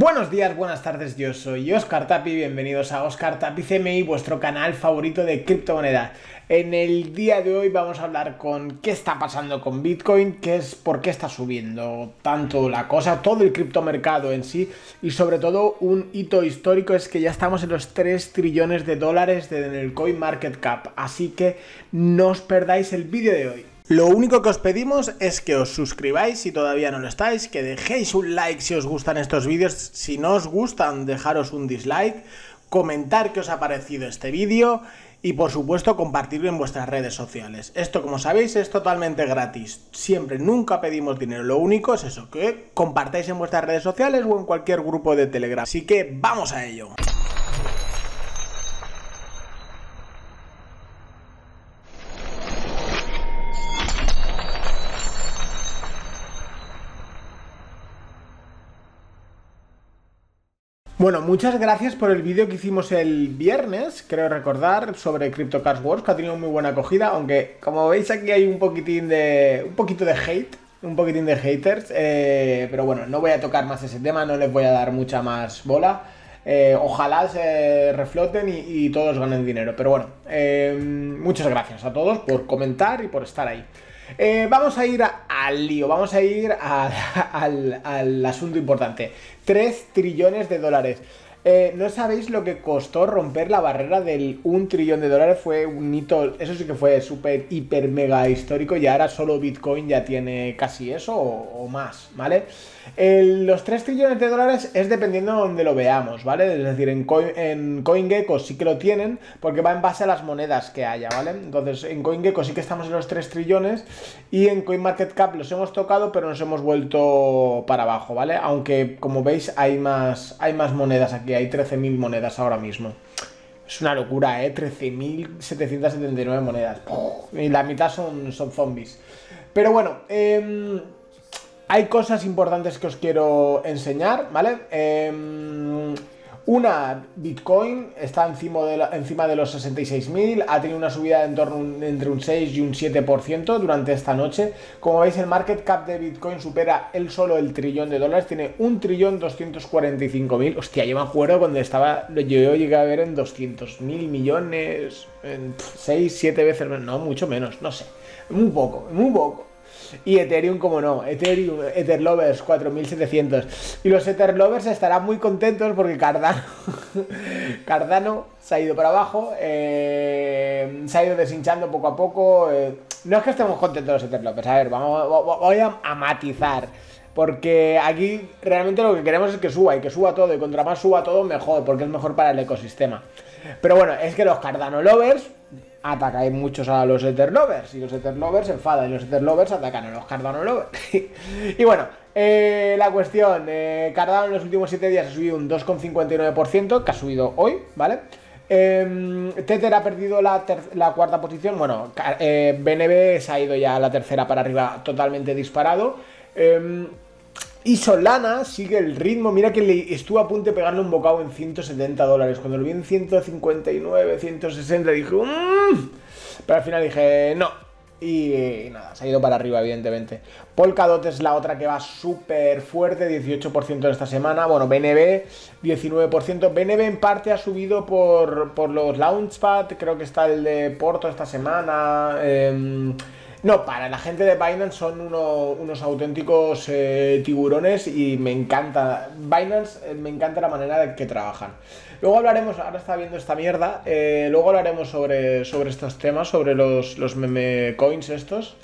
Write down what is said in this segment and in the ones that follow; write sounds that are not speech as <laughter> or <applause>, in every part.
Buenos días, buenas tardes, yo soy Oscar Tapi, bienvenidos a Oscar Tapi CMI, vuestro canal favorito de criptomonedas. En el día de hoy vamos a hablar con qué está pasando con Bitcoin, qué es, por qué está subiendo tanto la cosa, todo el criptomercado en sí y sobre todo un hito histórico es que ya estamos en los 3 trillones de dólares en el Coin Market Cap, así que no os perdáis el vídeo de hoy. Lo único que os pedimos es que os suscribáis si todavía no lo estáis, que dejéis un like si os gustan estos vídeos, si no os gustan dejaros un dislike, comentar qué os ha parecido este vídeo y por supuesto compartirlo en vuestras redes sociales. Esto como sabéis es totalmente gratis, siempre, nunca pedimos dinero, lo único es eso, que compartáis en vuestras redes sociales o en cualquier grupo de Telegram. Así que vamos a ello. Bueno, muchas gracias por el vídeo que hicimos el viernes, creo recordar, sobre CryptoCars Wars, que ha tenido muy buena acogida, aunque como veis aquí hay un poquitín de. un poquito de hate, un poquitín de haters, eh, pero bueno, no voy a tocar más ese tema, no les voy a dar mucha más bola. Eh, ojalá se refloten y, todos ganen dinero. Pero bueno, eh, muchas gracias a todos por comentar y por estar ahí. Eh, vamos a ir al lío, vamos a ir <laughs> al, al asunto importante. 3 trillones de dólares. Eh, no sabéis lo que costó romper la barrera del 1 trillón de dólares. Fue un hito, eso sí que fue súper, hiper, mega histórico. Y ahora solo Bitcoin ya tiene casi eso o, más, ¿vale? los 3 trillones de dólares es dependiendo de donde lo veamos, ¿vale? Es decir, en, en CoinGecko sí que lo tienen porque va en base a las monedas que haya, ¿vale? Entonces, en CoinGecko sí que estamos en los 3 trillones y en CoinMarketCap los hemos tocado, pero nos hemos vuelto para abajo, ¿vale? Aunque, como veis, hay más, hay más monedas aquí hay 13.000 monedas ahora mismo. Es una locura, ¿eh? 13.779 monedas. Y la mitad son, son zombies. Pero bueno, em, hay cosas importantes que os quiero enseñar, ¿vale? Eh, una, Bitcoin está encima de, encima de los 66.000, ha tenido una subida torno entre un 6 y un 7% durante esta noche. Como veis, el market cap de Bitcoin supera él solo el trillón de dólares, tiene un trillón 245.000. Hostia, yo me acuerdo cuando estaba, yo llegué a ver en 200.000 millones, en 6, 7 veces, no, mucho menos, no sé, muy poco, muy poco. Y Ethereum, como no, Ethereum, Etherlovers 4700. Y los Etherlovers estarán muy contentos porque Cardano, <laughs> Cardano se ha ido para abajo, eh, se ha ido deshinchando poco a poco. Eh, no es que estemos contentos los Etherlovers, a ver, vamos, voy a, matizar. Porque aquí realmente lo que queremos es que suba y que suba todo. Y contra más suba todo, mejor, porque es mejor para el ecosistema. Pero bueno, es que los Cardano Lovers atacáis muchos a los Etherlovers y los Etherlovers se enfadan y los Etherlovers atacan a los Cardano Lovers. <laughs> y bueno, eh, la cuestión, eh, Cardano en los últimos 7 días ha subido un 2,59%, que ha subido hoy, ¿vale? Eh, Tether ha perdido la, cuarta posición, bueno, eh, BNB se ha ido ya a la tercera para arriba totalmente disparado. Y Solana sigue el ritmo. Mira que le estuvo a punto de pegarle un bocado en 170 dólares. Cuando lo vi en 159, 160, dije. Mmm". Pero al final dije, no. Y, nada, se ha ido para arriba, evidentemente. Polkadot es la otra que va súper fuerte, 18% en esta semana. Bueno, BNB, 19%. BNB en parte ha subido por, por los Launchpad. Creo que está el de Porto esta semana. Eh, no, para la gente de Binance son unos auténticos eh, tiburones y me encanta. Binance eh, me encanta la manera de que trabajan. Luego hablaremos, ahora está viendo esta mierda, eh, luego hablaremos sobre, sobre estos temas, sobre los, los meme coins estos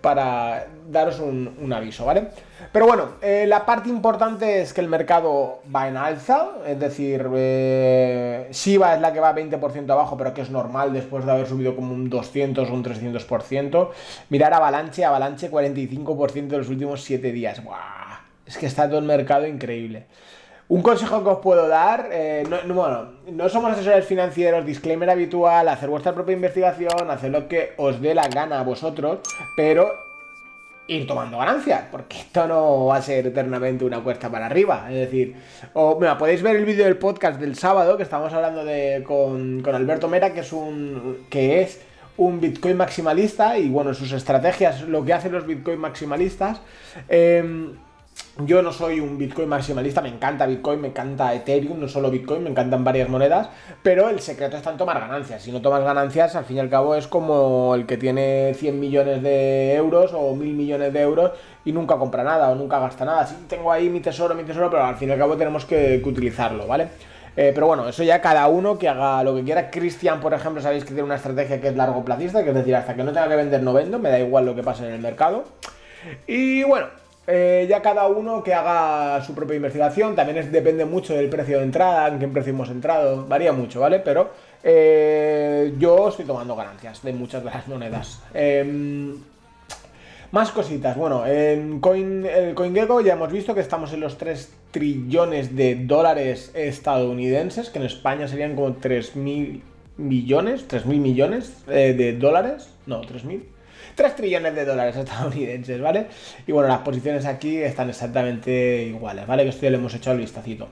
para daros un, aviso, ¿vale? Pero bueno, eh, la parte importante es que el mercado va en alza, es decir, eh, Shiba es la que va 20% abajo, pero que es normal después de haber subido como un 200 o un 300%. Mirar Avalanche, Avalanche 45% de los últimos 7 días. ¡Buah! Es que está todo el mercado increíble. Un consejo que os puedo dar, eh, no, bueno, no somos asesores financieros, disclaimer habitual, hacer vuestra propia investigación, hacer lo que os dé la gana a vosotros, pero ir tomando ganancias, porque esto no va a ser eternamente una cuesta para arriba. Es decir, o, mira, podéis ver el vídeo del podcast del sábado, que estamos hablando de, con, con Alberto Mera, que es un. que es un Bitcoin maximalista y bueno, sus estrategias, lo que hacen los Bitcoin maximalistas. Eh, Yo no soy un Bitcoin maximalista, me encanta Bitcoin, me encanta Ethereum, no solo Bitcoin, me encantan varias monedas, pero el secreto está en tomar ganancias. Si no tomas ganancias, al fin y al cabo es como el que tiene 100 millones de euros o 1000 millones de euros y nunca compra nada o nunca gasta nada. Sí, tengo ahí mi tesoro, mi tesoro, pero al fin y al cabo tenemos que, utilizarlo, ¿vale? Eh, pero bueno, eso ya cada uno que haga lo que quiera. Cristian, por ejemplo, sabéis que tiene una estrategia que es largo placista, que es decir, hasta que no tenga que vender no vendo, me da igual lo que pase en el mercado. Y bueno, eh, ya cada uno que haga su propia investigación, también depende mucho del precio de entrada, en qué precio hemos entrado, varía mucho, ¿vale? Pero eh, yo estoy tomando ganancias de muchas de las monedas. Em, más cositas, bueno, en Coin, el CoinGecko ya hemos visto que estamos en los 3 trillones de dólares estadounidenses, que en España serían como 3.000 millones, 3.000 millones eh, de dólares, no, 3.000. 3 trillones de dólares <laughs> estadounidenses, ¿vale? Y bueno, las posiciones aquí están exactamente iguales, ¿vale? Que esto ya le hemos hecho el vistacito.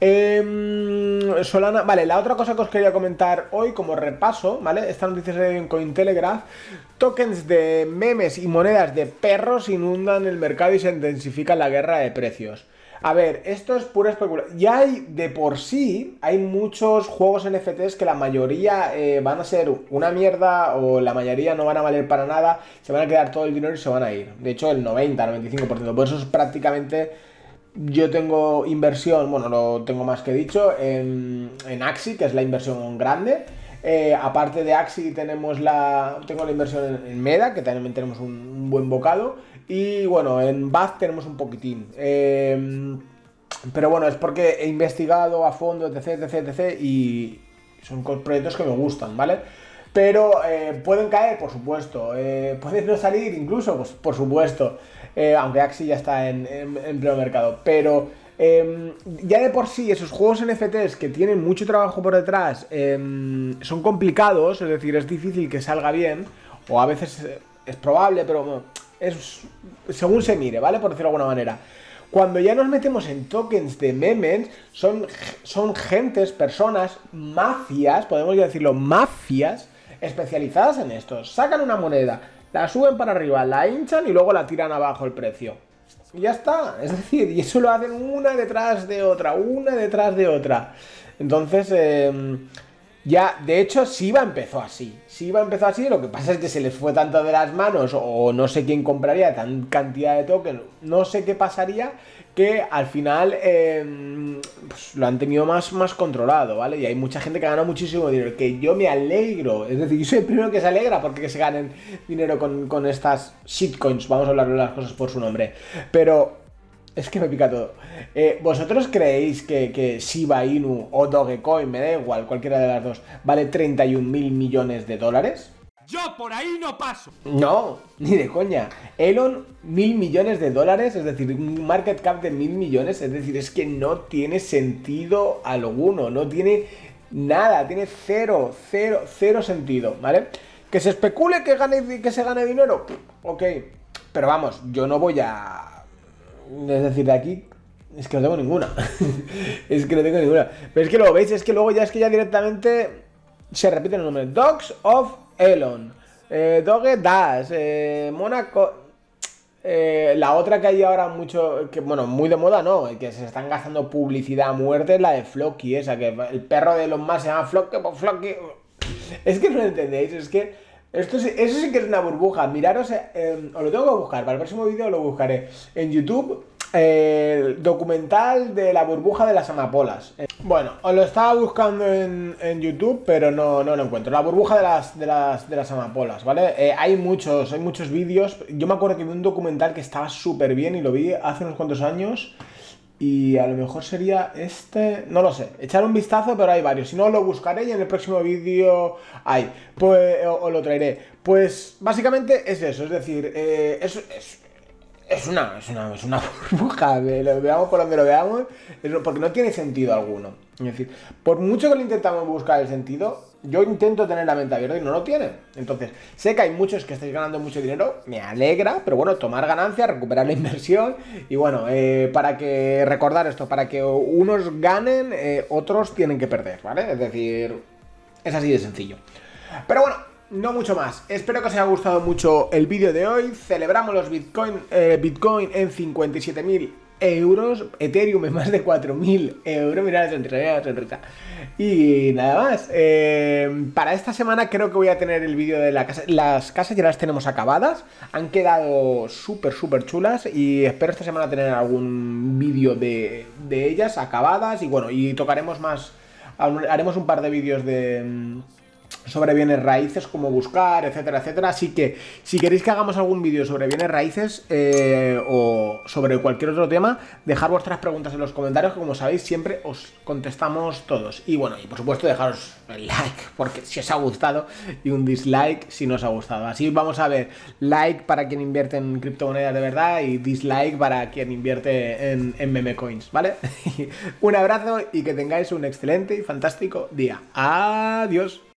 Em, Solana, vale, la otra cosa que os quería comentar hoy como repaso, ¿vale? Esta noticia es en Cointelegraph. Tokens de memes y monedas de perros inundan el mercado y se intensifica la guerra de precios. A ver, esto es pura especulación. Ya hay, de por sí, hay muchos juegos NFTs que la mayoría eh, van a ser una mierda o la mayoría no van a valer para nada, se van a quedar todo el dinero y se van a ir. De hecho, el 90, 95%. Por eso es prácticamente. Yo tengo inversión, bueno, lo tengo más que dicho, en, en Axi, que es la inversión grande. Eh, aparte de Axi tenemos la. Tengo la inversión en, Meda, que también tenemos un buen bocado. Y bueno, en Bath tenemos un poquitín. Em, pero bueno, es porque he investigado a fondo, etc, etc, etc. Y son proyectos que me gustan, ¿vale? Pero eh, pueden caer, por supuesto. Eh, pueden no salir incluso, pues por supuesto. Eh, aunque Axi ya está en, en, pleno mercado. Pero em, ya de por sí, esos juegos NFTs que tienen mucho trabajo por detrás em, son complicados, es decir, es difícil que salga bien. O a veces es probable, pero es según se mire, ¿vale? Por decirlo de alguna manera. Cuando ya nos metemos en tokens de memes, son, son gentes, personas, mafias, podemos decirlo, mafias, especializadas en esto. Sacan una moneda, la suben para arriba, la hinchan y luego la tiran abajo el precio. Y ya está. Es decir, y eso lo hacen una detrás de otra, una detrás de otra. Entonces, eh, ya, de hecho, Siva empezó así. Siva empezó así, lo que pasa es que se les fue tanto de las manos, o no sé quién compraría tan cantidad de tokens, no sé qué pasaría, que al final em, pues, lo han tenido más, más controlado, ¿vale? Y hay mucha gente que ha ganado muchísimo dinero, que yo me alegro, es decir, yo soy el primero que se alegra porque se ganen dinero con, con estas shitcoins, vamos a hablar de las cosas por su nombre, pero <laughs> es que me pica todo. Eh, ¿Vosotros creéis que, que, Shiba Inu o Dogecoin, me da igual, cualquiera de las dos, vale 31 mil millones de dólares? Yo por ahí no paso. No, ni de coña. Elon, mil millones de dólares, es decir, un market cap de mil millones, es decir, es que no tiene sentido alguno, no tiene nada, tiene cero, cero, cero sentido, ¿vale? Que se especule que, gane, que se gane dinero, ok, pero vamos, yo no voy a es decir, de aquí es que no tengo ninguna. <laughs> es que no tengo ninguna. Pero es que lo veis, es que luego ya es que ya directamente se repite el nombre. Dogs of Elon. Eh, Doge Dash. Eh, Monaco. Eh, la otra que hay ahora mucho, que bueno, muy de moda, ¿no? Que se están gastando publicidad a muerte es la de Flocky, esa, que el perro de Elon Musk se llama Flocky, pues Flocky. Es que no lo entendéis, es que esto eso sí que es una burbuja. Miraros, eh, os lo tengo que buscar. Para el próximo vídeo lo buscaré en YouTube. documental de la burbuja de las amapolas. bueno, os lo estaba buscando en, YouTube, pero no, no, lo encuentro. La burbuja de las, de las, de las amapolas, ¿vale? Eh, hay muchos, hay muchos vídeos. Yo me acuerdo que vi un documental que estaba súper bien y lo vi hace unos cuantos años. Y a lo mejor sería este. No lo sé. Echar un vistazo, pero hay varios. Si no, lo buscaré y en el próximo vídeo hay. Pues. O, lo traeré. Pues básicamente es eso. Es decir, eh, es, es, una, es, una, es una <laughs> burbuja. Lo veamos por donde lo veamos. Porque no tiene sentido alguno. Es decir, por mucho que lo intentamos buscar el sentido, yo intento tener la mente abierta y no lo tienen. Entonces, sé que hay muchos que estáis ganando mucho dinero, me alegra, pero bueno, tomar ganancias, recuperar la inversión y bueno, eh, para que recordar esto, para que unos ganen, eh, otros tienen que perder, ¿vale? Es decir, es así de sencillo. Pero bueno, no mucho más. Espero que os haya gustado mucho el vídeo de hoy. Celebramos los Bitcoin, eh, Bitcoin en 57.000 euros, Ethereum en más de 4.000 euros, mirad la sonrisa, sonrisa. Y nada más, eh, para esta semana creo que voy a tener el vídeo de la casa, las casas ya las tenemos acabadas, han quedado súper, súper chulas y espero esta semana tener algún vídeo de, de ellas acabadas y bueno, y tocaremos más, haremos un par de vídeos de sobre bienes raíces, cómo buscar, etcétera, etcétera. Así que si queréis que hagamos algún vídeo sobre bienes raíces eh, o sobre cualquier otro tema, dejad vuestras preguntas en los comentarios, que como sabéis siempre os contestamos todos. Y bueno, y por supuesto dejaros el like, <laughs> porque si os ha gustado, y un dislike si no os ha gustado. Así vamos a ver, like para quien invierte en criptomonedas de verdad y dislike para quien invierte en, en meme coins, ¿vale? <laughs> un abrazo y que tengáis un excelente y fantástico día. Adiós.